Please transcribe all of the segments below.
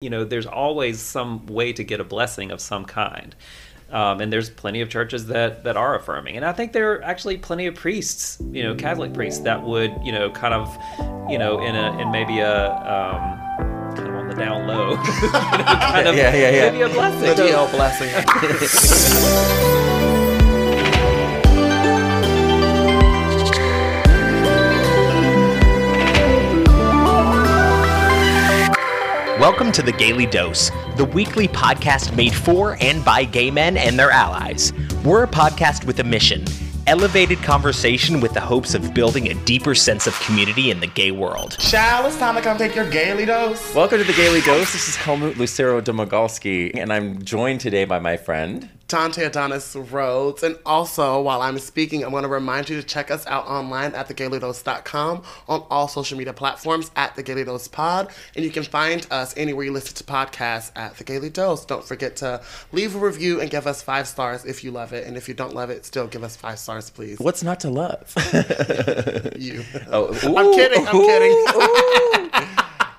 You know, there's always some way to get a blessing of some kind. Um, and there's plenty of churches that that are affirming, and I think there are actually plenty of priests, you know, Catholic priests that would, you know, kind of, you know, in a in maybe a um, kind of on the down low, you know, kind of Yeah, yeah, yeah. maybe a blessing. The DL blessing. Welcome to the Gayly Dose, the weekly podcast made for and by gay men and their allies. We're a podcast with a mission elevated conversation with the hopes of building a deeper sense of community in the gay world. Child, it's time to come take your gayly dose. Welcome to the Gayly Dose. This is Helmut Lucero Domagalski, and I'm joined today by my friend. Dante Adonis Rhodes. And also, while I'm speaking, I'm going to remind you to check us out online at thegaylydose.com, on all social media platforms at The Gayly Dose Pod. And you can find us anywhere you listen to podcasts at The Gayly Dose. Don't forget to leave a review and give us five stars if you love it. And if you don't love it, still give us five stars, please. What's not to love? You. Oh, I'm kidding. I'm kidding.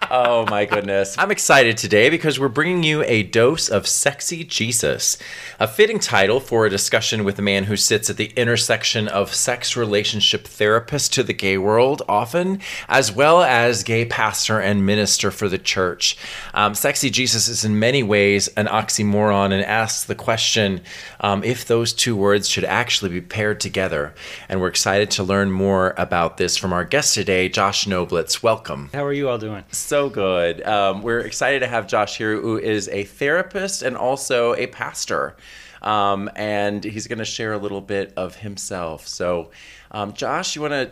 oh my goodness. I'm excited today because we're bringing you a dose of sexy Jesus, a fitting title for a discussion with a man who sits at the intersection of sex relationship therapist to the gay world, often, as well as gay pastor and minister for the church. Um, sexy Jesus is in many ways an oxymoron and asks the question um, if those two words should actually be paired together. And we're excited to learn more about this from our guest today, Josh Noblitt. Welcome. How are you all doing? So good. Um, we're excited to have Josh here, who is a therapist and also a pastor. Um, and he's going to share a little bit of himself. So, um, Josh, you want to.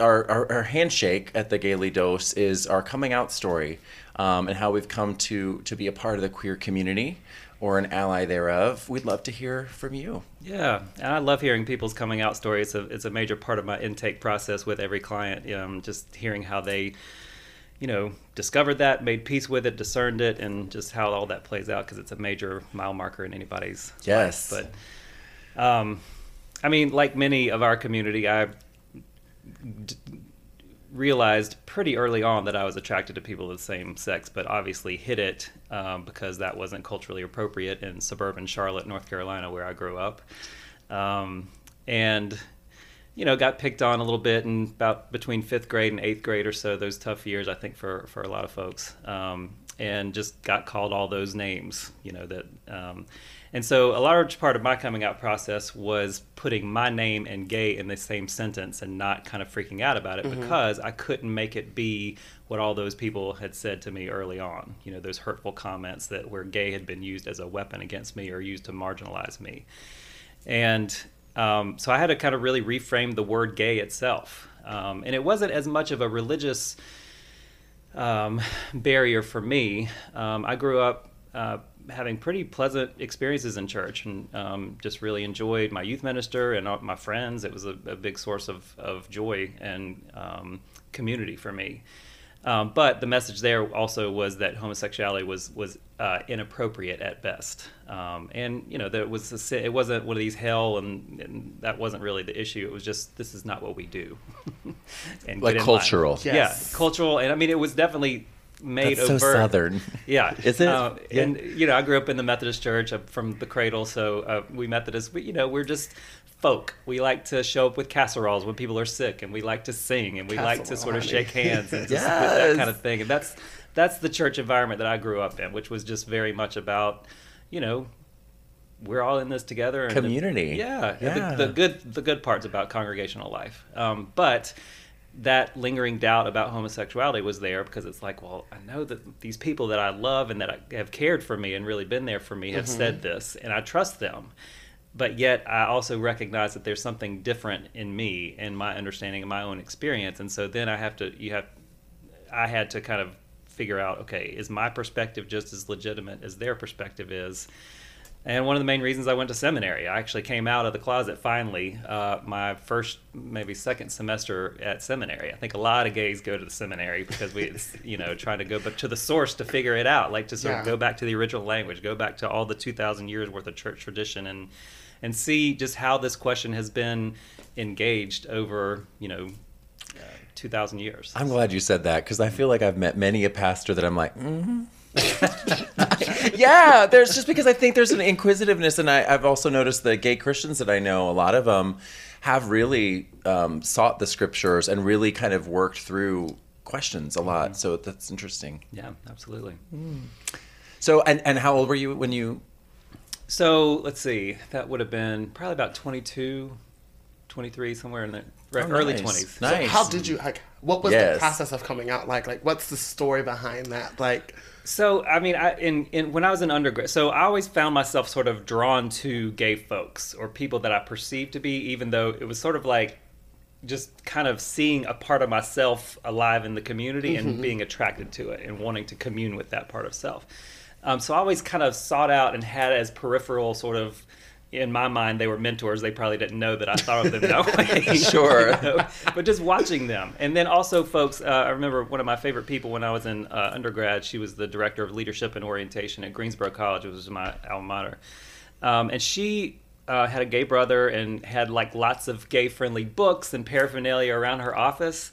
Our, our, our handshake at the Gayly Dose is our coming out story um, and how we've come to, to be a part of the queer community or an ally thereof. We'd love to hear from you. Yeah, and I love hearing people's coming out stories. It's a, it's a major part of my intake process with every client. Um, just hearing how they, you know, discovered that, made peace with it, discerned it, and just how all that plays out because it's a major mile marker in anybody's Yes. life. But, um, I mean, like many of our community, I d- realized pretty early on that I was attracted to people of the same sex, but obviously hid it um, because that wasn't culturally appropriate in suburban Charlotte, North Carolina, where I grew up. Um, and you know, got picked on a little bit in about between fifth grade and eighth grade or so. Those tough years, I think, for for a lot of folks, um, and just got called all those names. You know that, um, and so a large part of my coming out process was putting my name and gay in the same sentence and not kind of freaking out about it because I couldn't make it be what all those people had said to me early on. You know, those hurtful comments that where gay had been used as a weapon against me or used to marginalize me, and um, so I had to kind of really reframe the word gay itself. Um, and it wasn't as much of a religious um, barrier for me. Um, I grew up uh, having pretty pleasant experiences in church and um, just really enjoyed my youth minister and all my friends. It was a, a big source of, of joy and um, community for me. Um, but the message there also was that homosexuality was was uh, inappropriate at best, um, and you know that was a, it wasn't one of these hell, and, and that wasn't really the issue. It was just this is not what we do. and Like cultural. Yes. yeah, cultural, and I mean it was definitely made That's so southern. Yeah, Is it? Uh, Yeah. And you know, I grew up in the Methodist church uh, from the cradle, so uh, we Methodists, we, you know, we're just folk. We like to show up with casseroles when people are sick, and we like to sing, and we like to Casserole, sort of honey. shake hands and just Yes. that kind of thing. And that's that's the church environment that I grew up in, which was just very much about, you know. We're all in this together. And the- Community. yeah, Yeah. The, the good, the good parts about congregational life. Um, but that lingering doubt about homosexuality was there because it's like, well, I know that these people that I love and that I- have cared for me and really been there for me have said this, and I trust them. But yet, I also recognize that there's something different in me and my understanding and my own experience, and so then I have to, you have, I had to kind of figure out, okay, is my perspective just as legitimate as their perspective is? And one of the main reasons I went to seminary, I actually came out of the closet finally, uh, my first, maybe second semester at seminary. I think a lot of gays go to the seminary because we, you know, trying to go back to the source to figure it out, like to sort of go back to the original language, go back to all the 2,000 years worth of church tradition and, and see just how this question has been engaged over, you know, uh, 2,000 years. I'm glad you said that because I feel like I've met many a pastor that I'm like, mm-hmm. yeah, there's just because I think there's an inquisitiveness, and I, I've also noticed the gay Christians that I know, a lot of them have really um, sought the scriptures and really kind of worked through questions a lot. So that's interesting. Yeah, absolutely. So, and, and how old were you when you? So let's see, that would have been probably about 22, 23, somewhere in the right, Oh, early nice. 20s. Nice. How did you like? What was Yes. the process of coming out like? Like, what's the story behind that? Like, So I mean, I in, in when I was an undergrad, so I always found myself sort of drawn to gay folks or people that I perceived to be, even though it was sort of like just kind of seeing a part of myself alive in the community and mm-hmm. being attracted to it and wanting to commune with that part of self. Um, so I always kind of sought out and had as peripheral sort of. In my mind, they were mentors. They probably didn't know that I thought of them that way. Sure. you know? But just watching them. And then also, folks, uh, I remember one of my favorite people when I was in uh, undergrad. She was the director of leadership and orientation at Greensboro College, which was my alma mater. Um, and she uh, had a gay brother and had like lots of gay friendly books and paraphernalia around her office.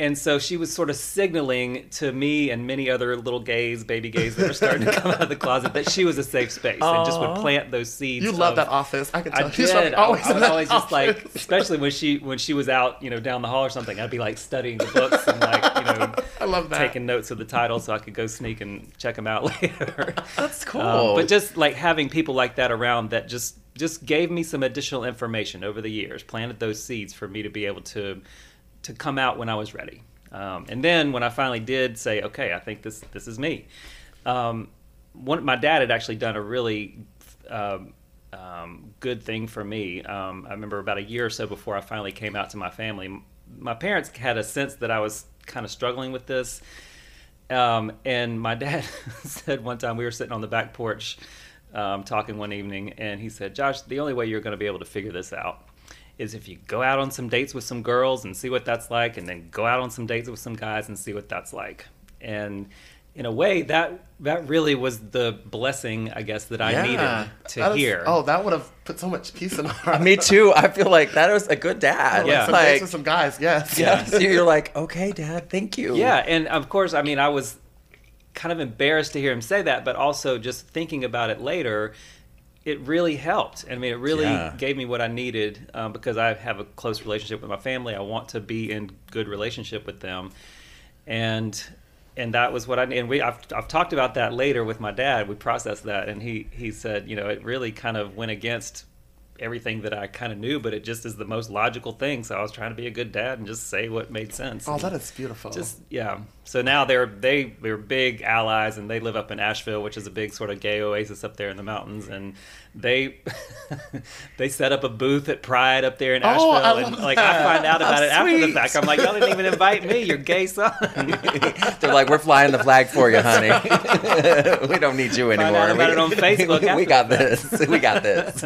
And so she was sort of signaling to me and many other little gays, baby gays that were starting to come out of the closet that she was a safe space and just would plant those seeds. you love of- that office. I could tell. I did. probably I, always I in was that always just like, especially when she when she was out, you know, down the hall or something. I'd be like studying the books and like, you know, I love that. taking notes of the title so I could go sneak and check them out later. That's cool. Um, but just like having people like that around that just just gave me some additional information over the years, planted those seeds for me to be able to to come out when I was ready. Um, and then when I finally did say, okay, I think this this is me. Um, one, my dad had actually done a really um, um, good thing for me. Um, I remember about a year or so before I finally came out to my family, my parents had a sense that I was kind of struggling with this. Um, and my dad said one time we were sitting on the back porch talking one evening, and he said, "Josh, the only way you're going to be able to figure this out is if you go out on some dates with some girls and see what that's like, and then go out on some dates with some guys and see what that's like." And in a way, that that really was the blessing, I guess, that I Yeah. needed to That is- hear. oh, that would have put so much peace in my heart. Me too. I feel like that was a good dad. Yeah. It's some dates like, with some guys. Yes. yeah. So you're like, okay, dad, thank you. Yeah, and of course, I mean, I was kind of embarrassed to hear him say that, but also just thinking about it later, it really helped. I mean, it really Yeah. gave me what I needed um, because I have a close relationship with my family. I want to be in good relationship with them, and and that was what I and we I've, I've talked about that later with my dad. We processed that, and he he said, you know, it really kind of went against everything that I kind of knew, but it just is the most logical thing. So I was trying to be a good dad and just say what made sense. Oh, that is beautiful. just yeah. So now they're they they're big allies, and they live up in Asheville, which is a big sort of gay oasis up there in the mountains. And they they set up a booth at Pride up there in Oh, Asheville, I and love like I find out about it after the fact. I'm like, y'all didn't even invite me, your gay son. They're like, we're flying the flag for you, honey. we don't need you anymore. out about we, it on Facebook we got the this. We got this.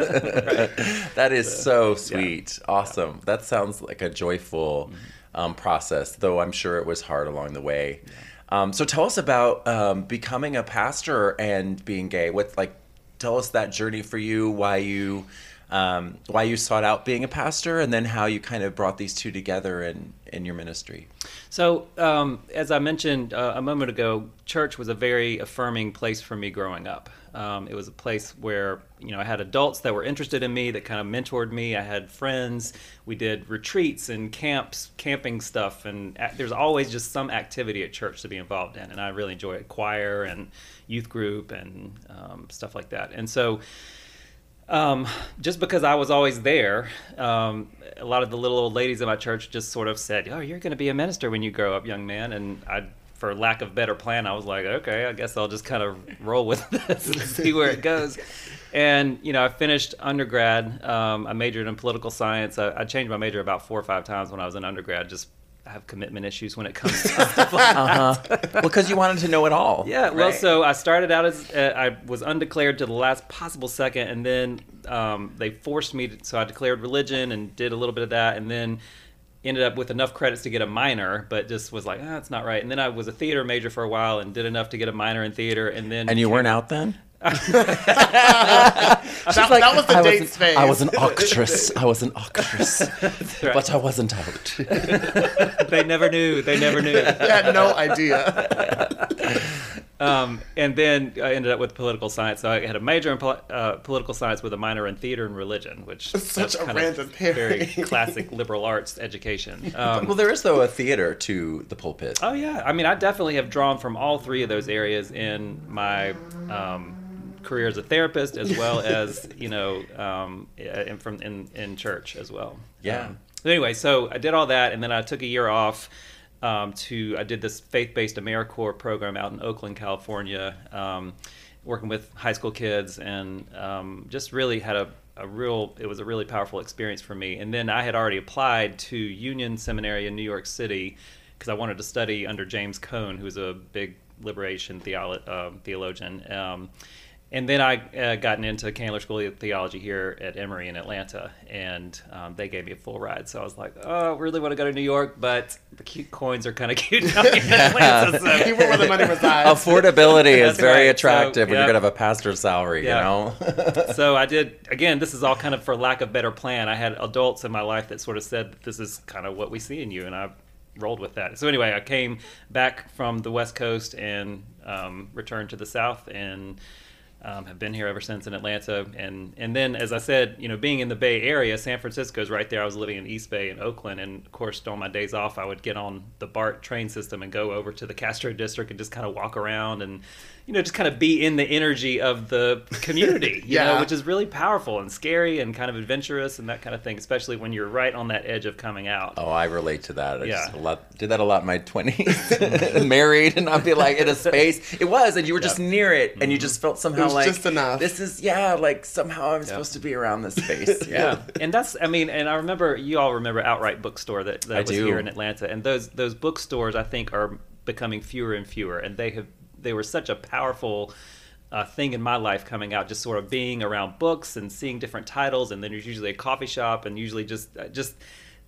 That is so sweet. Awesome. That sounds like a joyful mm-hmm. Um, process, though I'm sure it was hard along the way. Um, so tell us about um, becoming a pastor and being gay. What like, tell us that journey for you. Why you. Um, why you sought out being a pastor, and then how you kind of brought these two together in in your ministry. So, um, as I mentioned uh, a moment ago, church was a very affirming place for me growing up. Um, it was a place where you know I had adults that were interested in me, that kind of mentored me. I had friends. We did retreats and camps, camping stuff, and a- there's always just some activity at church to be involved in. And I really enjoy it, choir and youth group and um, stuff like that. And so um, just because I was always there, um, a lot of the little old ladies in my church just sort of said, "Oh, you're going to be a minister when you grow up, young man." And I, for lack of better plan, I was like, "Okay, I guess I'll just kind of roll with this and see where it goes." And you know, I finished undergrad. Um, I majored in political science. I, I changed my major about four or five times when I was in undergrad. Just I have commitment issues when it comes to stuff like Uh-huh. well, because you wanted to know it all. yeah, well, right? so I started out as uh, I was undeclared to the last possible second, and then um, they forced me to. So I declared religion and did a little bit of that, and then ended up with enough credits to get a minor, but just was like, ah, that's not right. And then I was a theater major for a while and did enough to get a minor in theater, and then and you weren't out then. that, that was the I dates was, phase. I was an actress. I was an actress, right. but I wasn't out. they never knew. They never knew. They had no idea. Um, and then I ended up with political science. So I had a major in pol- uh, political science with a minor in theater and religion, which is Such a kind of random very pairing. classic liberal arts education. Um, well, there is though a theater to the pulpit. Oh yeah, I mean, I definitely have drawn from all three of those areas in my um, career as a therapist, as well as you know, um, in, from in in church as well. Yeah. Um, anyway, so I did all that, and then I took a year off. Um, to I did this faith-based AmeriCorps program out in Oakland, California, um, working with high school kids, and um, just really had a, a real. It was a really powerful experience for me. And then I had already applied to Union Seminary in New York City because I wanted to study under James Cone, who's a big liberation theolo- uh, theologian. And then I uh, gotten into Candler School of Theology here at Emory in Atlanta, and um, they gave me a full ride. So I was like, "Oh, I really want to go to New York, but the cute coins are kind of cute in Atlanta." So. You were where the money resides. Affordability is very right. attractive So, when you're gonna have a pastor's salary. Yeah. You know. so I did again. This is all kind of for lack of better plan. I had adults in my life that sort of said this is kind of what we see in you, and I rolled with that. So anyway, I came back from the West Coast and um, returned to the South, and um, have been here ever since in Atlanta. And and then, as I said, you know, being in the Bay Area, San Francisco is right there. I was living in East Bay in Oakland, and of course, on my days off, I would get on the BART train system and go over to the Castro District and just kind of walk around and. You know, just kind of be in the energy of the community, you Yeah. know, which is really powerful and scary and kind of adventurous and that kind of thing, especially when you're right on that edge of coming out. Oh, I relate to that. I Yeah. just a lot, did that a lot in my 20s. Married and I'd be like in a space. It was, and you were just near it, and you mm-hmm. just felt somehow like just enough. This is yeah, like somehow I'm supposed to be around this space. yeah and that's i mean and i remember you all remember Outwrite bookstore that, that I was do. here in atlanta and those those bookstores i think are becoming fewer and fewer and they have they were such a powerful uh, thing in my life coming out just sort of being around books and seeing different titles and then there's usually a coffee shop and usually just uh, just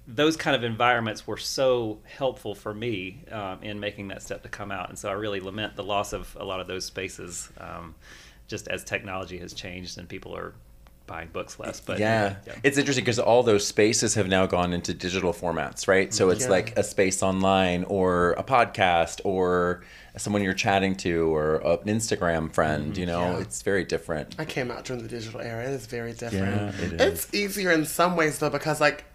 those kind of environments were so helpful for me um, in making that step to come out. And so i really lament the loss of a lot of those spaces um, just as technology has changed and people are buying books less but yeah. It's interesting because all those spaces have now gone into digital formats, right? So it's Yeah. like a space online or a podcast or someone you're chatting to or an Instagram friend, mm-hmm. you know, Yeah. it's very different. I came out during the digital era. It is very different. Yeah, it is. It's easier in some ways though because like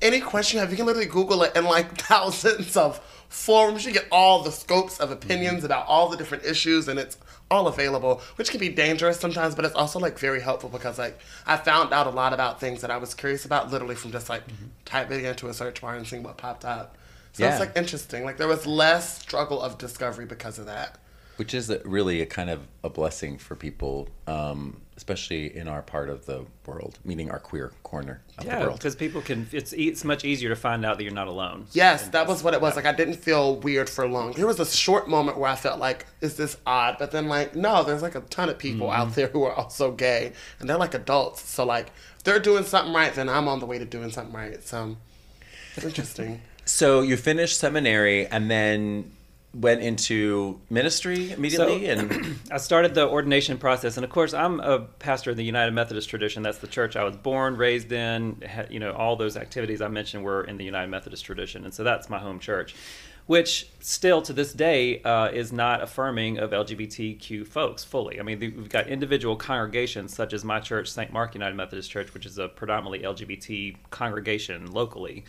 any question you have, you can literally Google it and like thousands of forums. You get all the scopes of opinions Mm-hmm. about all the different issues, and it's all available, which can be dangerous sometimes, but it's also like very helpful because like I found out a lot about things that I was curious about literally from just like typing into a search bar and seeing what popped up. So Mm-hmm. Yeah. it's like interesting. Like there was less struggle of discovery because of that. which is a, really a kind of a blessing for people, um, especially in our part of the world, meaning our queer corner of the Yeah, world. because people can. It's e- it's much easier to find out that you're not alone. Yes, that was what it was. Like I didn't feel weird for long. There was a short moment where I felt like, is this odd? But then like, no, there's like a ton of people Mm-hmm. out there who are also gay and they're like adults. So like if they're doing something right, then I'm on the way to doing something right. So it's interesting. So you finished seminary and then went into ministry immediately, So- and I started the ordination process, and of course, I'm a pastor in the United Methodist tradition. That's the church I was born, raised in. You know, all those activities I mentioned were in the United Methodist tradition, and so that's my home church, which still to this day uh, is not affirming of LGBTQ folks fully. I mean, we've got individual congregations such as my church, St. Mark United Methodist Church, which is a predominantly LGBT congregation locally.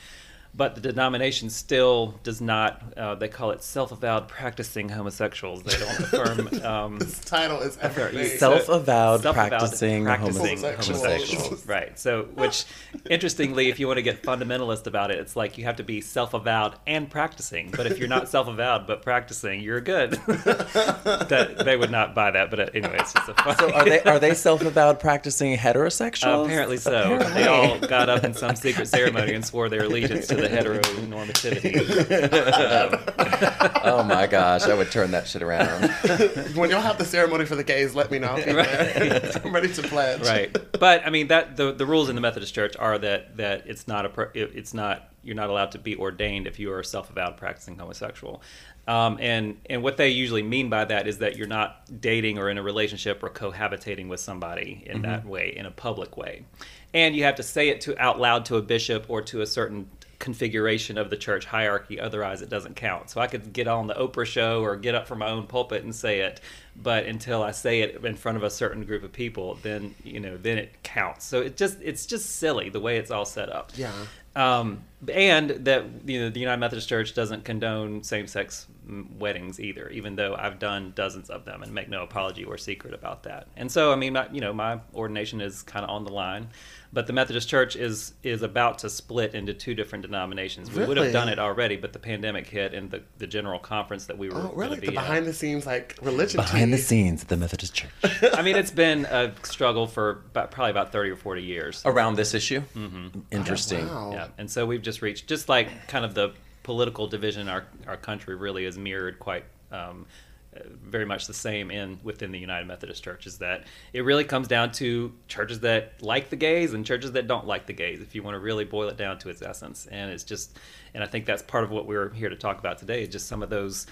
But the denomination still does not, uh, they call it self avowed practicing homosexuals. They don't affirm. Um, This title is everything. Self-avowed self-avowed practicing homosexuals. homosexuals. Right. So, which, interestingly, if you want to get fundamentalist about it, it's like you have to be self avowed and practicing. But if you're not self avowed but practicing, you're good. that, they would not buy that. But uh, anyway, it's just a funny. so are they are they self-avowed practicing heterosexuals? Apparently so. They all got up in some secret ceremony and swore their allegiance to the heteronormativity. Oh my gosh, I would turn that shit around. when y'all have the ceremony for the gays, let me know. I'm ready to pledge. right but i mean that the, the rules in the methodist church are that that it's not a it- it's not you're not allowed to be ordained if you are a self-avowed practicing homosexual um, and and what they usually mean by that is that you're not dating or in a relationship or cohabitating with somebody in that way in a public way and you have to say it to out loud to a bishop or to a certain configuration of the church hierarchy. Otherwise, it doesn't count. So I could get on the Oprah show or get up from my own pulpit and say it, but until I say it in front of a certain group of people, then you know, then it counts. So it just it's just silly the way it's all set up. Yeah. Um, and that you know the United Methodist Church doesn't condone same-sex mm, weddings either, even though I've done dozens of them and make no apology or secret about that. And so, I mean, my, you know, my ordination is kind of on the line, but the Methodist Church is is about to split into two different denominations. We would have done it already, but the pandemic hit, and the, the general conference that we were Oh, going really? to be The at- behind the scenes, like religion. Behind the scenes at the Methodist Church. I mean, it's been a struggle for about, probably about thirty or forty years. Around this issue? Interesting. Wow. Yeah, and so we've just reached just like kind of the political division our our country really is mirrored quite um, uh, very much the same in within the United Methodist Church is that it really comes down to churches that like the gays and churches that don't like the gays if you want to really boil it down to its essence. And it's just and I think that's part of what we're here to talk about today is just some of those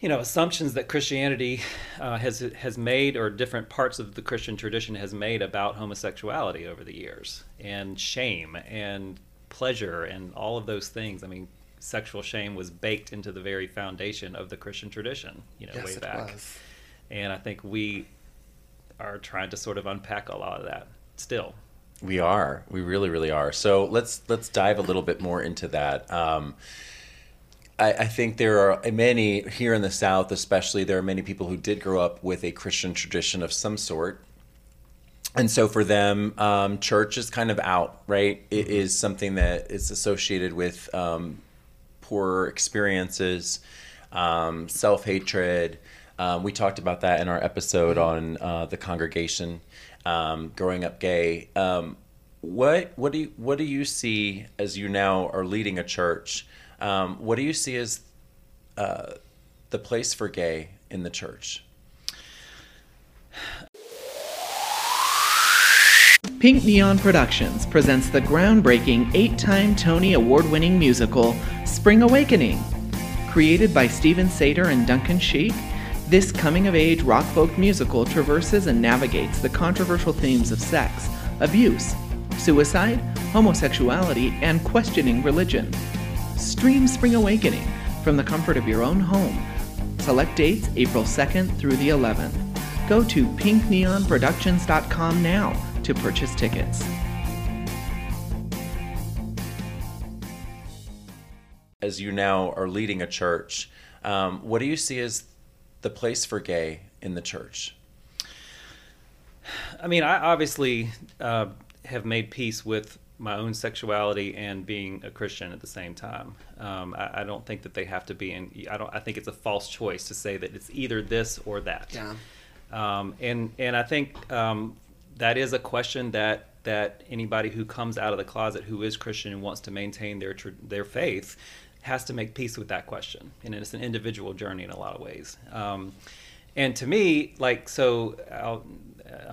you know assumptions that Christianity uh, has has made or different parts of the Christian tradition has made about homosexuality over the years and shame and pleasure and all of those things. I mean, sexual shame was baked into the very foundation of the Christian tradition, you know, Yes, way it back. was. And I think we are trying to sort of unpack a lot of that still. We are. We really, really are. So let's let's dive a little bit more into that. Um, I, I think there are many here in the South, especially. There are many people who did grow up with a Christian tradition of some sort, and so for them, um, church is kind of out. Right? It is something that is associated with um, poor experiences, um, self hatred. Um, we talked about that in our episode on uh, the congregation, um, growing up gay. Um, what what do you, what do you see as you now are leading a church? Um, what do you see as uh, the place for gay in the church? Pink Neon Productions presents the groundbreaking eight time Tony Award winning musical Spring Awakening. Created by Steven Sater and Duncan Sheik, this coming of age rock folk musical traverses and navigates the controversial themes of sex, abuse, suicide, homosexuality, and questioning religion. Stream Spring Awakening from the comfort of your own home. Select dates April 2nd through the 11th. Go to pinkneonproductions.com now to purchase tickets. As you now are leading a church, um, what do you see as the place for gay in the church? I mean, I obviously uh, have made peace with my own sexuality and being a Christian at the same time. Um, I, I don't think that they have to be in. I don't. I think it's a false choice to say that it's either this or that. Yeah. Um, and and I think um, that is a question that that anybody who comes out of the closet who is Christian and wants to maintain their their faith has to make peace with that question. And it's an individual journey in a lot of ways. Um, and to me, like so, uh,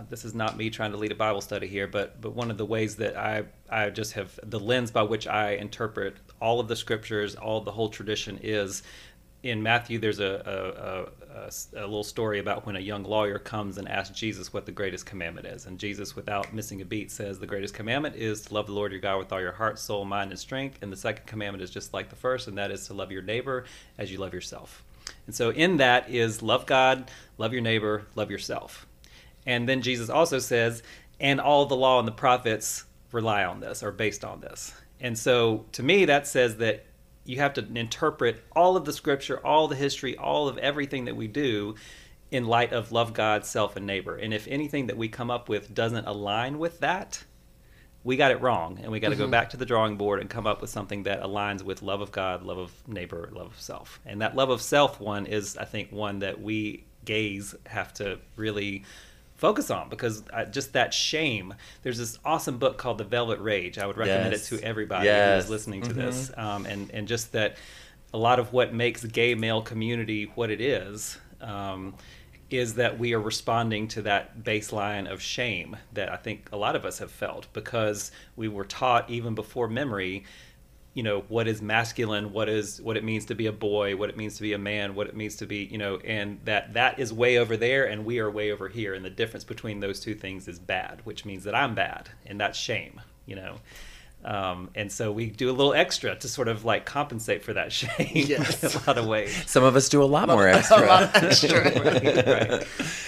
this is not me trying to lead a Bible study here, but but one of the ways that I I just have the lens by which I interpret all of the scriptures, all the whole tradition is in Matthew, there's a, a, a, a little story about when a young lawyer comes and asks Jesus what the greatest commandment is. And Jesus, without missing a beat, says the greatest commandment is to love the Lord your God with all your heart, soul, mind, and strength. And the second commandment is just like the first, and that is to love your neighbor as you love yourself. And so in that is love God, love your neighbor, love yourself. And then Jesus also says, and all the law and the prophets rely on this, or based on this. And so to me, that says that you have to interpret all of the scripture, all the history, all of everything that we do in light of love God, self, and neighbor. And if anything that we come up with doesn't align with that, we got it wrong. And we got to go mm-hmm. back to the drawing board and come up with something that aligns with love of God, love of neighbor, love of self. And that love of self one is, I think, one that we gays have to really focus on because I, just that shame. There's this awesome book called The Velvet Rage. I would recommend Yes. it to everybody Yes. who's listening to this. Um, and, and just that a lot of what makes gay male community what it is um, is that we are responding to that baseline of shame that I think a lot of us have felt because we were taught even before memory you know what is masculine what is what it means to be a boy what it means to be a man what it means to be you know and that that is way over there and we are way over here and the difference between those two things is bad which means that i'm bad and that's shame you know Um, and so we do a little extra to sort of like compensate for that shame Yes. in a lot of ways. Some of us do a lot more extra. right.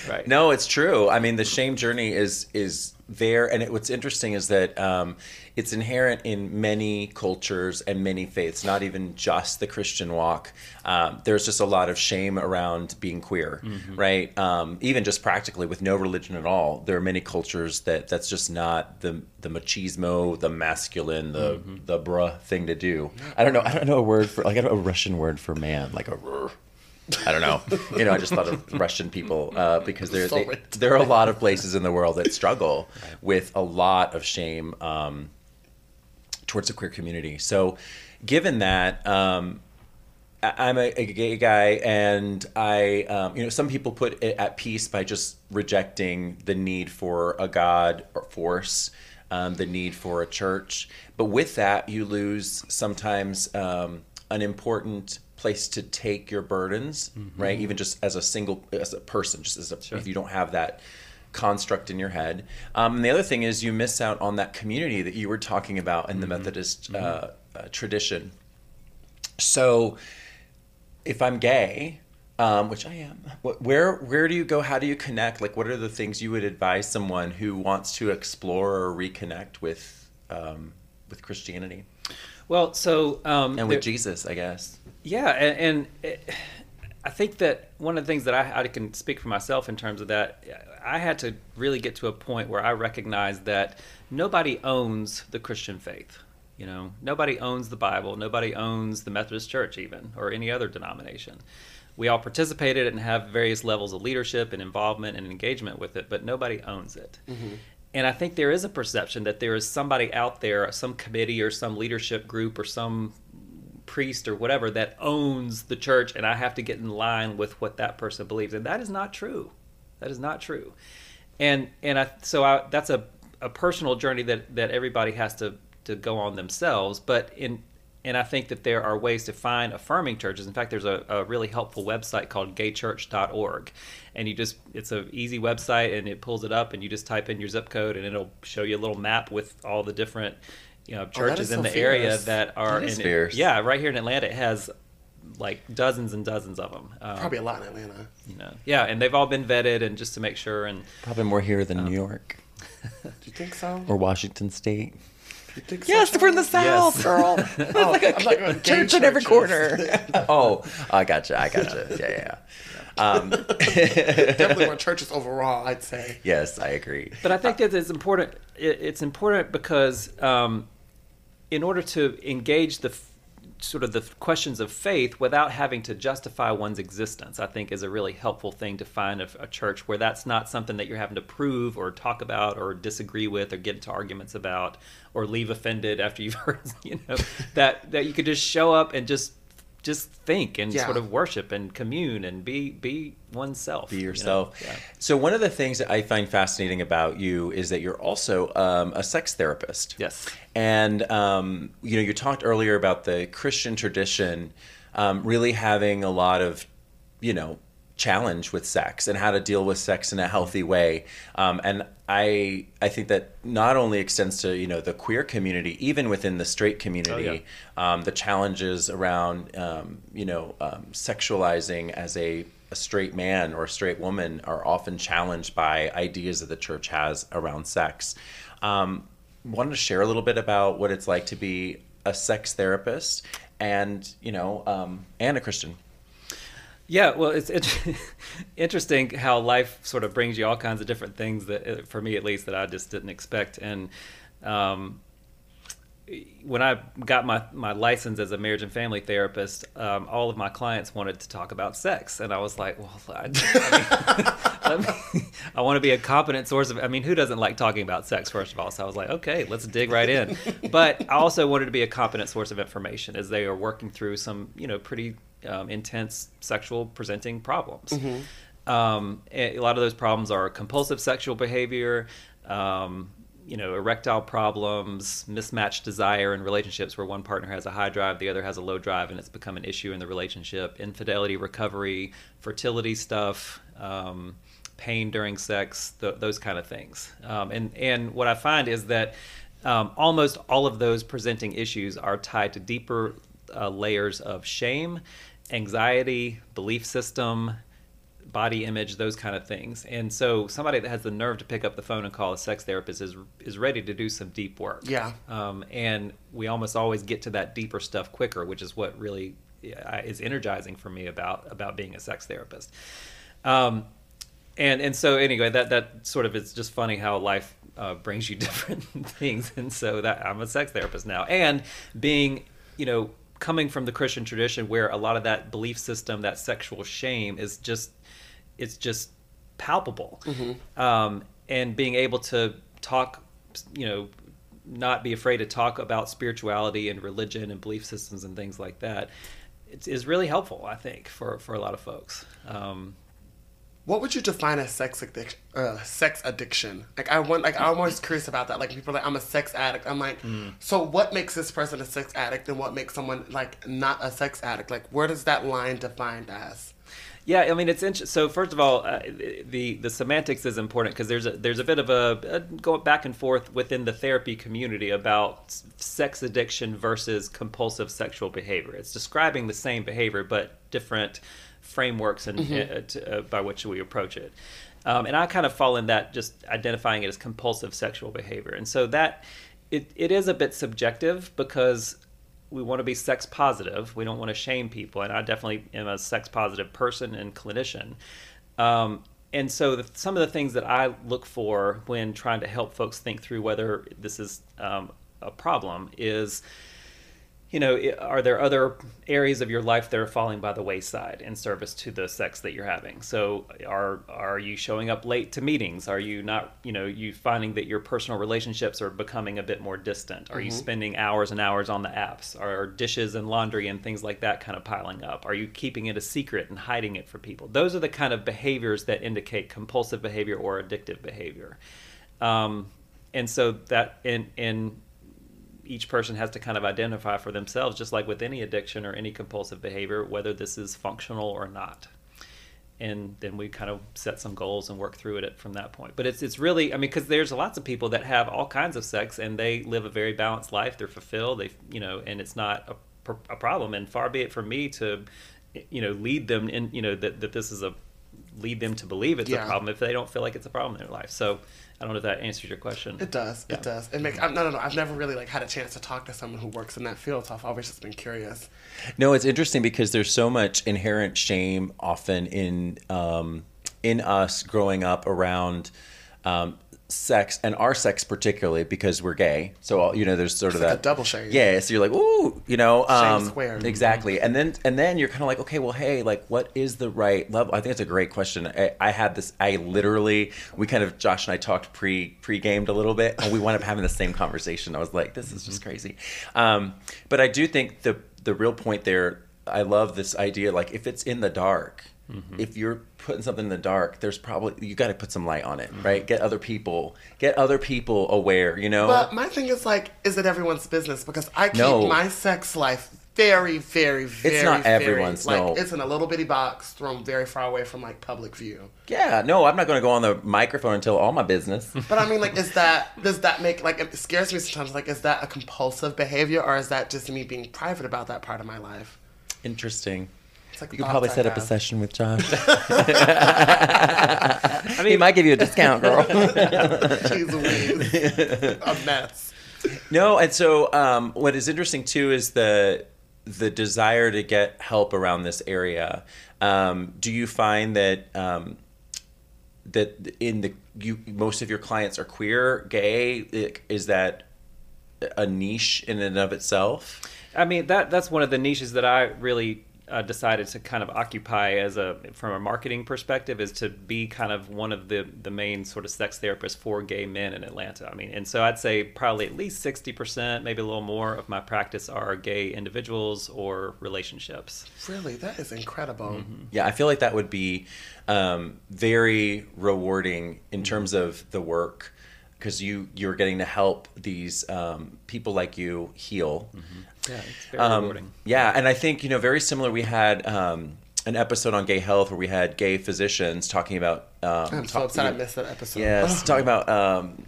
Right. No, it's true. I mean, the shame journey is is there, and it, what's interesting is that um, it's inherent in many cultures and many faiths, not even just the Christian walk. Um, there's just a lot of shame around being queer, right? Um, even just practically with no religion at all, there are many cultures that that's just not the the machismo, the masculine, the the bruh thing to do. I don't know. I don't know a word for like I don't know a Russian word for man, like a. Rrr. I don't know. You know, I just thought of Russian people uh, because there they, there are a lot of places in the world that struggle with a lot of shame um, towards the queer community. So, given that, um, I'm a, a gay guy, and I, um, you know, some people put it at peace by just rejecting the need for a God or force, um, the need for a church. But with that, you lose sometimes um, an important place to take your burdens, right? Even just as a single, as a person, just as a, if you don't have that construct in your head. Um, and the other thing is you miss out on that community that you were talking about in the Methodist uh, uh, tradition. So, if I'm gay, um, which I am, wh- where where do you go? How do you connect? Like, what are the things you would advise someone who wants to explore or reconnect with um, with Christianity Well, so um, and with there- Jesus? I guess. Yeah, and, and it, I think that one of the things that I, I can speak for myself in terms of that, I had to really get to a point where I recognized that nobody owns the Christian faith. You know, nobody owns the Bible. Nobody owns the Methodist Church, even or any other denomination. We all participated and have various levels of leadership and involvement and engagement with it, but nobody owns it. Mm-hmm. And I think there is a perception that there is somebody out there, some committee or some leadership group or some priest or whatever that owns the church and I have to get in line with what that person believes and that is not true that is not true and and I so I that's a, a personal journey that that everybody has to to go on themselves but in and I think that there are ways to find affirming churches. In fact, there's a, a really helpful website called gaychurch.org. And you just, it's an easy website and it pulls it up and you just type in your zip code and it'll show you a little map with all the different, you know, Oh, churches is in so the area that are That is in fierce. Yeah, right here in Atlanta, it has like dozens and dozens of them. Um, Probably a lot in Atlanta. you know, yeah, and they've all been vetted and just to make sure. And Probably more here than New York Do you think so? or Washington State. You think so, Yes, we're in the Charles? Yes. South, girl. Oh, I'm like a church in every corner. oh, I gotcha. I gotcha. Yeah, yeah. yeah. Um, Definitely more churches overall, I'd say. yes, I agree. but I think that it's important. It, it's important because um, in order to engage the sort of the questions of faith without having to justify one's existence, I think is a really helpful thing to find a, a church where that's not something that you're having to prove or talk about or disagree with or get into arguments about or leave offended after you've heard, you know, that that you could just show up and just just think and Yeah. sort of worship and commune and be be oneself. Be you know? yourself. Yeah. So one of the things that I find fascinating about you is that you're also um, a sex therapist. Yes. And um, you know, you talked earlier about the Christian tradition um, really having a lot of, you know, challenge with sex and how to deal with sex in a healthy way. Um, and I I think that not only extends to you know the queer community, even within the straight community, um, the challenges around um, you know um, sexualizing as a a straight man or a straight woman are often challenged by ideas that the church has around sex. Um, wanted to share a little bit about what it's like to be a sex therapist and you know um, and a Christian. Yeah, well, it's int- interesting how life sort of brings you all kinds of different things that, uh, for me at least, that I just didn't expect. And um, when I got my, my license as a marriage and family therapist, um, all of my clients wanted to talk about sex, and I was like, well, I, I, mean, me- I want to be a competent source of. I mean, who doesn't like talking about sex? First of all, so I was like, okay, let's dig right in. But I also wanted to be a competent source of information as they are working through some, you know, pretty um, intense sexual presenting problems. Um, a a lot of those problems are compulsive sexual behavior, um, you know, erectile problems, mismatched desire in relationships where one partner has a high drive, the other has a low drive, and it's become an issue in the relationship. Infidelity recovery, fertility stuff, um, pain during sex, th- those kind of things. Um, and and what I find is that um, almost all of those presenting issues are tied to deeper uh, layers of shame, anxiety, belief system, body image, those kind of things. And so somebody that has the nerve to pick up the phone and call a sex therapist is is ready to do some deep work. Yeah. Um, and we almost always get to that deeper stuff quicker, which is what really uh, is energizing for me about about being a sex therapist. Um, and and so anyway, that that sort of is just funny how life uh, brings you different things. And so that I'm a sex therapist now, and being you know coming from the Christian tradition where a lot of that belief system, that sexual shame is just it's just palpable, um, and being able to talk, you know, not be afraid to talk about spirituality and religion and belief systems and things like that is really helpful, I think, for for a lot of folks. Um, What would you define as sex addiction? Uh, sex addiction. Like I want, like I'm always curious about that. Like people are like I'm a sex addict. I'm like, so what makes this person a sex addict, and what makes someone like not a sex addict? Like where does that line defined as? Yeah, I mean it's interesting. So first of all, uh, the the semantics is important because there's a there's a bit of a, a going back and forth within the therapy community about s- sex addiction versus compulsive sexual behavior. It's describing the same behavior but different frameworks and uh, to, uh, by which we approach it. Um, and I kind of fall in that just identifying it as compulsive sexual behavior. And so that it, it is a bit subjective because we want to be sex positive. We don't want to shame people, and I definitely am a sex positive person and clinician. Um, and so, the, some of the things that I look for when trying to help folks think through whether this is um, a problem is, you know, are there other areas of your life that are falling by the wayside in service to the sex that you're having? So, are are you showing up late to meetings? Are you not, you know, you finding that your personal relationships are becoming a bit more distant? Are you spending hours and hours on the apps? Are dishes and laundry and things like that kind of piling up? Are you keeping it a secret and hiding it from people? Those are the kind of behaviors that indicate compulsive behavior or addictive behavior. Um, and so that in in each person has to kind of identify for themselves, just like with any addiction or any compulsive behavior, whether this is functional or not. And then we kind of set some goals and work through it from that point. But it's it's really, I mean, because there's lots of people that have all kinds of sex and they live a very balanced life. They're fulfilled. They, you know, and it's not a, a problem. And far be it from me to, you know, lead them in, you know, that that this is a lead them to believe it's Yeah. a problem if they don't feel like it's a problem in their life. So I don't know if that answers your question. It does. Yeah. It does. It makes. I'm, no, no, no. I've never really like had a chance to talk to someone who works in that field, so I've always just been curious. No, it's interesting because there's so much inherent shame often in um, in us growing up around um, sex and our sex particularly because we're gay. So you know, there's sort of like that a double shame. Yeah, so you're like, ooh, you know, um, squared. exactly. And then and then you're kind of like, okay, well, hey, like, what is the right level? I think it's a great question. I, I had this. I literally, we kind of Josh and I talked pre pre gamed a little bit, and we wound up having the same conversation. I was like, this is just crazy. Um, but I do think the the real point there. I love this idea. Like, if it's in the dark, Mm-hmm. if you're putting something in the dark, there's probably you got to put some light on it, mm-hmm. right? Get other people, get other people aware. You know. But my thing is like, is it everyone's business? Because I keep No. my sex life very, very, very. It's not very- everyone's, Like no. it's in a little bitty box thrown very far away from like public view. yeah, no, I'm not going to go on the microphone and tell all my business. But I mean, like, is that does that make like it scares me sometimes? Like, is that a compulsive behavior or is that just me being private about that part of my life? Interesting. It's like You could probably set up a session with Josh. I he might give you a discount, girl. Jeez Louise. a mess. no, and so um, what is interesting too is the the desire to get help around this area. Um, do you find that um, that in the you most of your clients are queer, gay? Is that a niche in and of itself? I mean that that's one of the niches that I really uh, decided to kind of occupy as a from a marketing perspective is to be kind of one of the the main sort of sex therapists for gay men in Atlanta. I mean, and so I'd say probably at least sixty percent, maybe a little more of my practice are gay individuals or relationships. Really, that is incredible. Yeah, I feel like that would be um, very rewarding in terms of the work because you you're getting to help these um, people like you heal. Yeah, it's very Um, rewarding. yeah, and I think you know very similar. We had um, an episode on gay health where we had gay physicians talking about. Um, I'm so talk- upset I missed that episode. Yes, talking about um,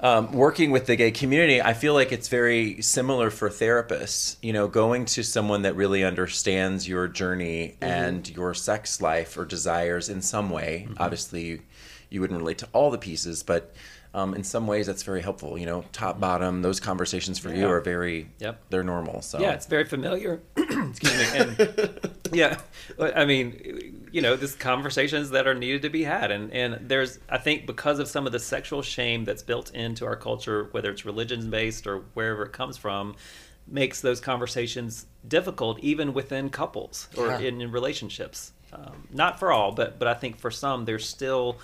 um, working with the gay community, I feel like it's very similar for therapists. You know, going to someone that really understands your journey and your sex life or desires in some way. Obviously, you, you wouldn't relate to all the pieces, but um, in some ways, that's very helpful. You know, top, bottom, those conversations for you are very, Yep. they're normal. So Yeah, it's very familiar. Excuse me. And yeah, I mean, you know, these conversations that are needed to be had, and and there's I think because of some of the sexual shame that's built into our culture, whether it's religion based or wherever it comes from, makes those conversations difficult even within couples or Yeah. in, in relationships. Um, not for all, but but I think for some, there's still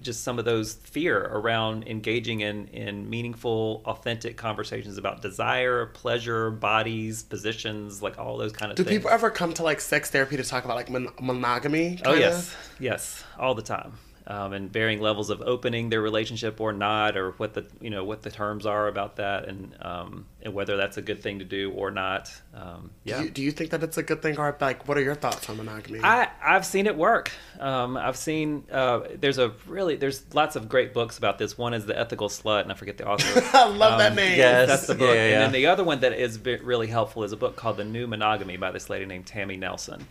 just some of those fear around engaging in in meaningful authentic conversations about desire pleasure bodies positions like all those kind of Do things people ever come to like sex therapy to talk about like mon- monogamy? oh kinda? yes yes all the time um, and varying levels of opening their relationship or not or what the you know what the terms are about that and um, and whether that's a good thing to do or not um, yeah Do you, do you think that it's a good thing, or like, what are your thoughts on monogamy? I, I've seen it work. Um, I've seen uh, there's a really there's lots of great books about this. One is the Ethical Slut, and I forget the author. I love that Um, name. yes. That's the book. yeah, And then the other one that is really helpful is a book called The New Monogamy by this lady named Tammy Nelson.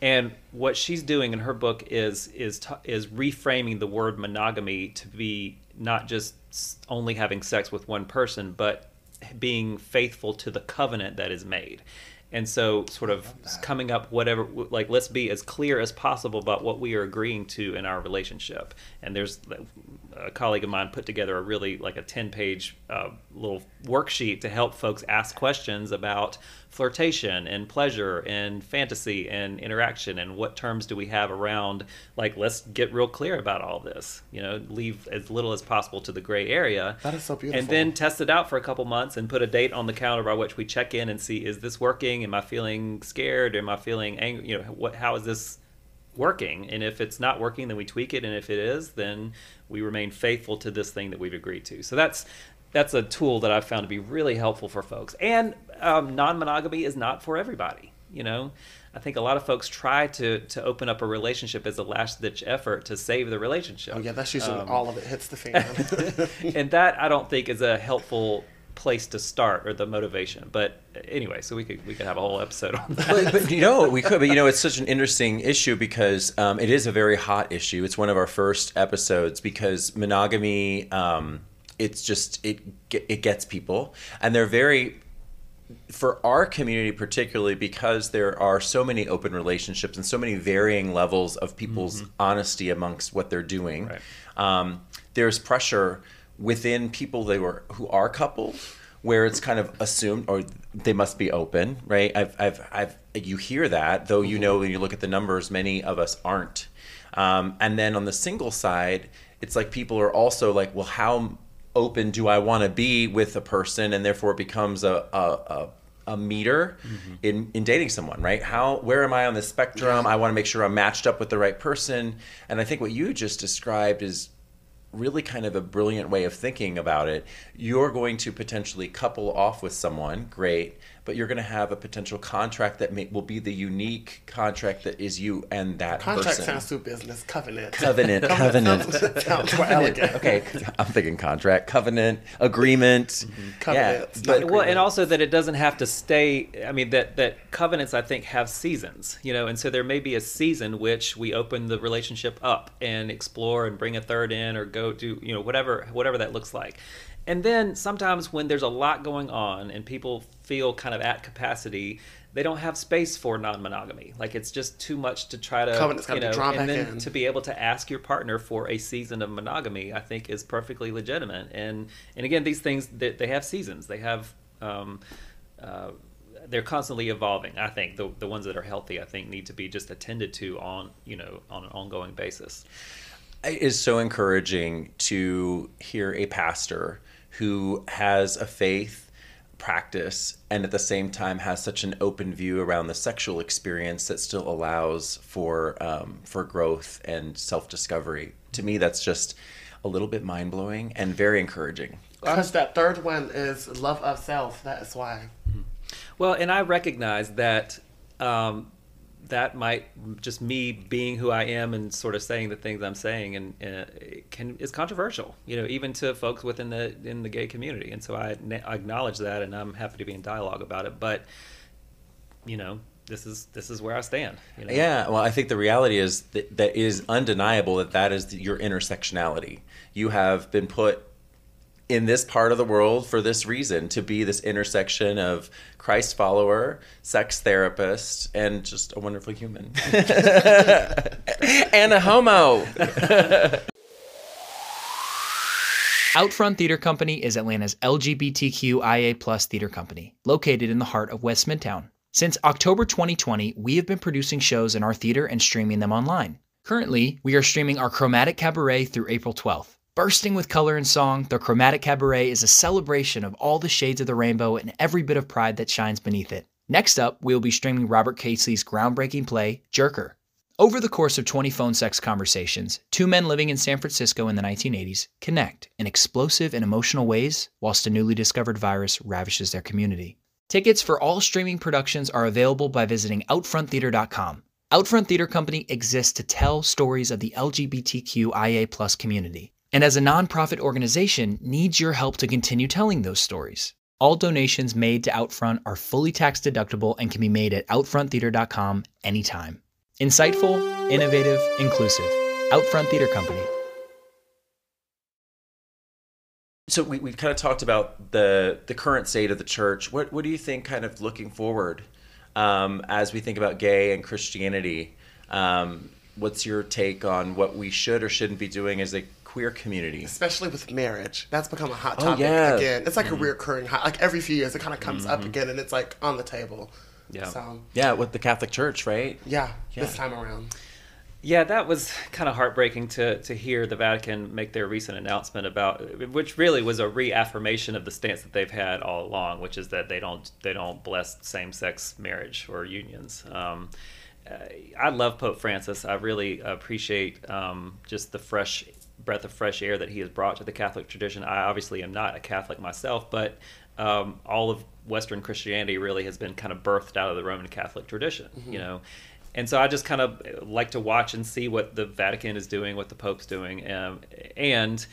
And what she's doing in her book is is is reframing the word monogamy to be not just only having sex with one person, but being faithful to the covenant that is made. And so, sort of coming up, whatever, like, let's be as clear as possible about what we are agreeing to in our relationship. And there's a colleague of mine put together a really, like, a 10 page uh, little worksheet to help folks ask questions about flirtation and pleasure and fantasy and interaction and what terms do we have around, like, let's get real clear about all this, you know, leave as little as possible to the gray area. That is so beautiful And then test it out for a couple months and put a date on the calendar by which we check in and see is this working? Am I feeling scared? Am I feeling angry? You know, what? How is this working? And if it's not working, then we tweak it. And if it is, then we remain faithful to this thing that we've agreed to. So that's that's a tool that I've found to be really helpful for folks. And um, non-monogamy is not for everybody. You know, I think a lot of folks try to to open up a relationship as a last-ditch effort to save the relationship. oh yeah, that's usually Um, all of it hits the fan. and that I don't think is a helpful place to start or the motivation. But anyway, so we could we could have a whole episode on that. but, but you know we could but you know it's such an interesting issue because um, it is a very hot issue it's one of our first episodes because monogamy um, it's just it it gets people and they're very for our community particularly because there are so many open relationships and so many varying levels of people's honesty amongst what they're doing Right. um, there's pressure within people they were who are coupled where it's kind of assumed or they must be open right i've i've, I've you hear that though you know when you look at the numbers many of us aren't um, and then on the single side it's like people are also like well how open do i want to be with a person and therefore it becomes a a, a a meter in, in dating someone, right? How where am I on the spectrum? I want to make sure I'm matched up with the right person. And I think what you just described is really kind of a brilliant way of thinking about it. You're going to potentially couple off with someone, great, but you're going to have a potential contract that may, will be the unique contract that is you and that person. Contract person. sounds too business. Covenant. Covenant, covenant. Sounds, sounds more okay, I'm thinking contract, covenant, agreement. Covenants, Yeah, not but well, and also that it doesn't have to stay. I mean, that that covenants I think have seasons, you know, and so there may be a season which we open the relationship up and explore and bring a third in or go do you know whatever whatever that looks like, and then sometimes when there's a lot going on and people feel kind of at capacity. They don't have space for non-monogamy. Like it's just too much to try to, Covenant's gotta you be know, drawn and back then in. to be able to ask your partner for a season of monogamy, I think is perfectly legitimate. And and again, these things they, they have seasons. They have um, uh, they're constantly evolving. I think the the ones that are healthy, I think, need to be just attended to on you know on an ongoing basis. It is so encouraging to hear a pastor who has a faith practice and at the same time has such an open view around the sexual experience that still allows for um, for growth and self discovery. To me, that's just a little bit mind blowing and very encouraging. Because that third one is love of self. That is why. Well, and I recognize that um, that might just me being who I am and sort of saying the things I'm saying and uh, it can is controversial, you know, even to folks within the in the gay community. And so I, I acknowledge that, and I'm happy to be in dialogue about it. But you know, this is this is where I stand. You know? Yeah, well, I think the reality is that that is undeniable that that is your intersectionality. You have been put in this part of the world for this reason to be this intersection of Christ follower, sex therapist, and just a wonderful human. and a homo. Outfront Theater Company is Atlanta's LGBTQIA plus theater company, located in the heart of West Midtown. Since October 2020, we have been producing shows in our theater and streaming them online. Currently, we are streaming our Chromatic Cabaret through April 12th. Bursting with color and song, the Chromatic Cabaret is a celebration of all the shades of the rainbow and every bit of pride that shines beneath it. Next up, we will be streaming Robert Chesley's groundbreaking play, Jerker. Over the course of 20 phone sex conversations, two men living in San Francisco in the 1980s connect in explosive and emotional ways whilst a newly discovered virus ravishes their community. Tickets for all streaming productions are available by visiting OutfrontTheater.com. Outfront Theater Company exists to tell stories of the LGBTQIA community and as a nonprofit organization needs your help to continue telling those stories. All donations made to Outfront are fully tax deductible and can be made at outfronttheater.com anytime. Insightful, innovative, inclusive. Outfront Theater Company. So we, we kind of talked about the the current state of the church. What what do you think, kind of looking forward, um, as we think about gay and Christianity? Um, what's your take on what we should or shouldn't be doing as a queer community? Especially with marriage, that's become a hot Oh, topic yeah. again. It's like Mm-hmm. a reoccurring hot. Like every few years, it kind of comes up again, and it's like on the table. Yeah. So Yeah, with the Catholic Church, right? yeah, Yeah. this time around. Yeah, that was kind of heartbreaking to to hear the Vatican make their recent announcement about, which really was a reaffirmation of the stance that they've had all along, which is that they don't they don't bless same sex marriage or unions. Um, I love Pope Francis. I really appreciate um, just the fresh breath of fresh air that he has brought to the Catholic tradition. I obviously am not a Catholic myself, but um, all of Western Christianity really has been kind of birthed out of the Roman Catholic tradition, you know. And so I just kind of like to watch and see what the Vatican is doing, what the Pope's doing, um, and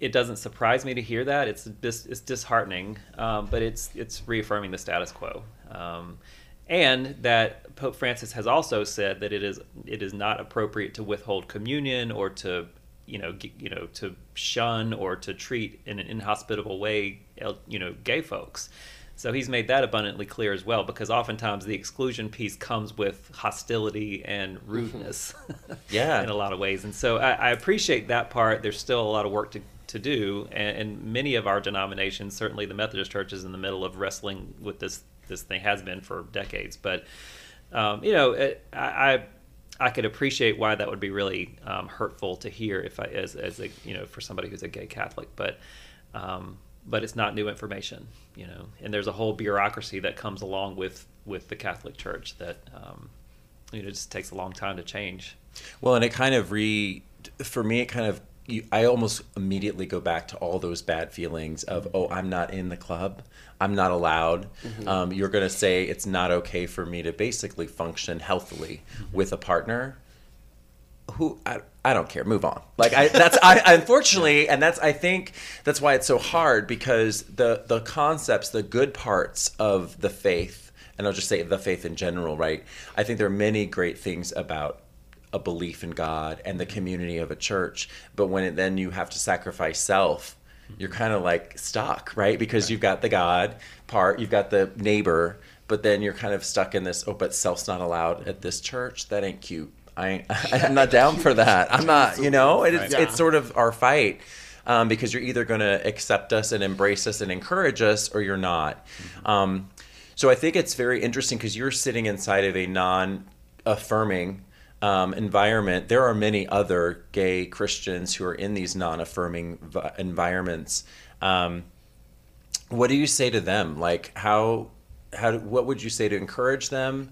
it doesn't surprise me to hear that. It's dis- it's disheartening, um, but it's it's reaffirming the status quo. Um, and that Pope Francis has also said that it is it is not appropriate to withhold communion or to you know g- you know to shun or to treat in an inhospitable way you know gay folks. So he's made that abundantly clear as well because oftentimes the exclusion piece comes with hostility and rudeness. Yeah. in a lot of ways. And so I, I appreciate that part. There's still a lot of work to, to do, and, and many of our denominations, certainly the Methodist Church, is in the middle of wrestling with this. This thing has been for decades, but um, you know, it, I. I I could appreciate why that would be really um, hurtful to hear if I, as, as a, you know, for somebody who's a gay Catholic, but, um, but it's not new information, you know, and there's a whole bureaucracy that comes along with, with the Catholic Church that, um, you know, just takes a long time to change. Well, and it kind of re for me it kind of you, I almost immediately go back to all those bad feelings of oh I'm not in the club I'm not allowed. Mm-hmm. Um, you're gonna say it's not okay for me to basically function healthily mm-hmm. with a partner. Who I, I don't care. Move on. Like I that's I unfortunately and that's I think that's why it's so hard because the the concepts the good parts of the faith and I'll just say the faith in general right? I think there are many great things about a belief in God and the mm-hmm. community of a church but when it, then you have to sacrifice self you're kind of like stuck right? Because you've got the God part you've got the neighbor but then you're kind of stuck in this oh but self's not allowed at this church? That ain't cute. I I'm not down for that. I'm not, you know, it, it's, it's sort of our fight um, because you're either going to accept us and embrace us and encourage us or you're not. Um, so I think it's very interesting because you're sitting inside of a non affirming um, environment. There are many other gay Christians who are in these non affirming vi- environments. Um, what do you say to them? Like, how, how, what would you say to encourage them?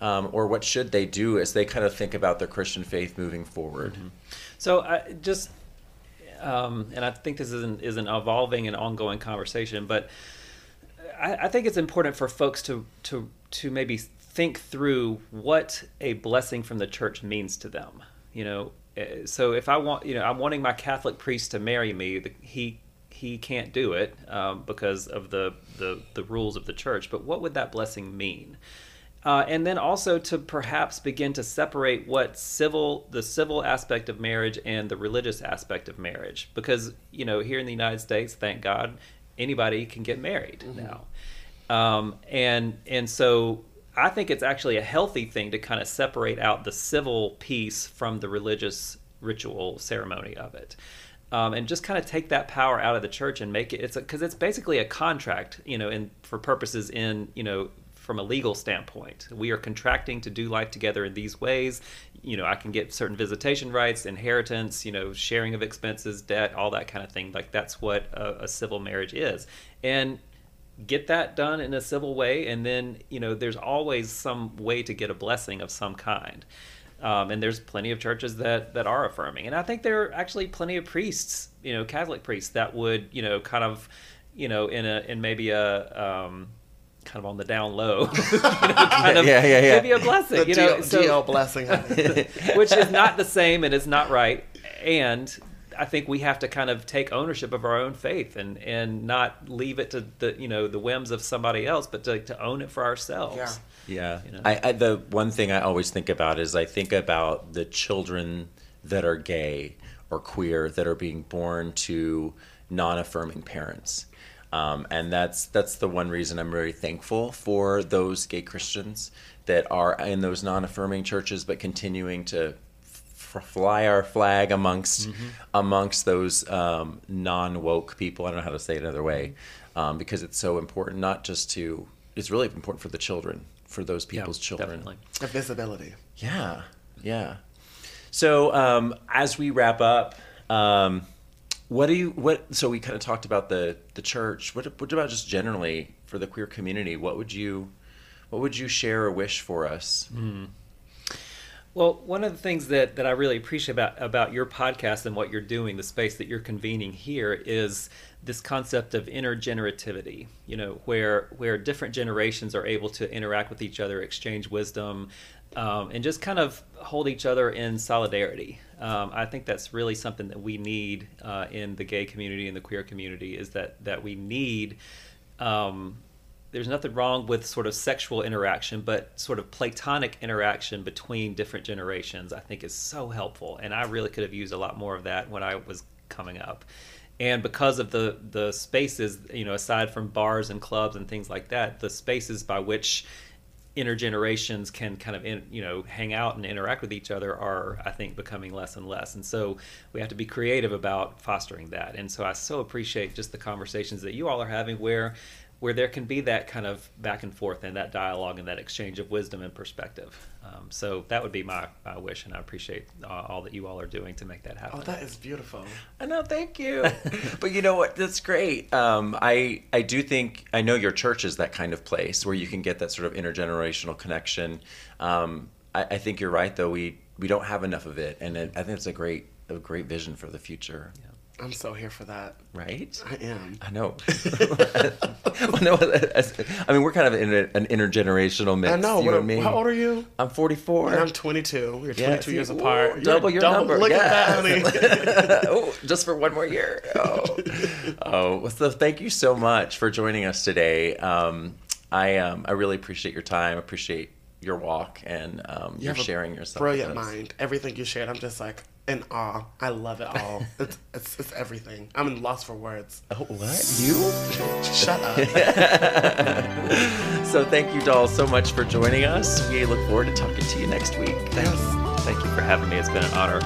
Um, or what should they do as they kind of think about their Christian faith moving forward? So I just, um, and I think this is an, is an evolving and ongoing conversation, but I, I think it's important for folks to to to maybe think through what a blessing from the church means to them. You know, uh, so if I want, you know, I'm wanting my Catholic priest to marry me, the, he he can't do it um, because of the, the the rules of the church. But what would that blessing mean? Uh, and then also to perhaps begin to separate what civil the civil aspect of marriage and the religious aspect of marriage because you know here in the united states thank god anybody can get married mm-hmm. now um, and and so i think it's actually a healthy thing to kind of separate out the civil piece from the religious ritual ceremony of it um, and just kind of take that power out of the church and make it it's because it's basically a contract you know in for purposes in you know from a legal standpoint. We are contracting to do life together in these ways. You know, I can get certain visitation rights, inheritance, you know, sharing of expenses, debt, all that kind of thing. Like that's what a, a civil marriage is. And get that done in a civil way and then you know there's always some way to get a blessing of some kind um, and there's plenty of churches that that are affirming and i think there are actually plenty of priests you know catholic priests that would you know kind of you know in a in maybe a um, kind of on the down low, you know, kind of yeah, yeah, yeah. maybe a blessing, The you know, DL, so- DL blessing. which is not the same and is not right. And I think we have to kind of take ownership of our own faith and and not leave it to the you know the whims of somebody else, but to, to own it for ourselves. Yeah. Yeah. You know? I, I the one thing I always think about is I think about the children that are gay or queer that are being born to non-affirming parents. Um, and that's that's the one reason I'm very thankful for those gay Christians that are in those non-affirming churches, but continuing to f- fly our flag amongst amongst those um, non-woke people. I don't know how to say it another way, um, because it's so important. Not just to, it's really important for the children, for those Yeah, people's children. definitely. The visibility. Yeah, yeah. So um, as we wrap up, um, what do you what? So we kind of talked about the the church. What what about just generally for the queer community? What would you what would you share or wish for us? Well, one of the things that, that I really appreciate about, about your podcast and what you're doing, the space that you're convening here, is this concept of intergenerativity. You know, where where different generations are able to interact with each other, exchange wisdom, um, and just kind of hold each other in solidarity. Um, I think that's really something that we need uh, in the gay community and the queer community. Is that that we need. Um, there's nothing wrong with sort of sexual interaction, but sort of platonic interaction between different generations, I think is so helpful. And I really could have used a lot more of that when I was coming up. And because of the the spaces, you know, aside from bars and clubs and things like that, the spaces by which intergenerations can kind of in, you know hang out and interact with each other are I think becoming less and less and so we have to be creative about fostering that and so I so appreciate just the conversations that you all are having where where there can be that kind of back and forth and that dialogue and that exchange of wisdom and perspective um, so that would be my, my wish and I appreciate uh, all that you all are doing to make that happen Oh, that is beautiful. I know, thank you. but you know what? That's great. Um, I I do think I know your church is that kind of place where you can get that sort of intergenerational connection. Um, I, I think you're right, though. We we don't have enough of it, and it, I think it's a great a great vision for the future. I'm so here for that. Right? I am. I know. well, no, I mean, we're kind of in a, an intergenerational mix. I know. You What, and me. How old are you? I'm 44. And I'm 22. We're 22 Yeah, see, years ooh, apart. You're double your number, Look yeah. at that, honey. oh, just for one more year. Oh, oh. Well, so thank you so much for joining us today. Um, I um, I really appreciate your time. Appreciate your walk and um, you are sharing yourself. Brilliant mind. Everything you shared, I'm just like in awe. I love it all. it's, it's it's everything. I'm in lost for words. Oh, what you? Shut up. So thank you, doll, so much for joining us. We look forward to talking to you next week. yes. thank you for having me it's been an honor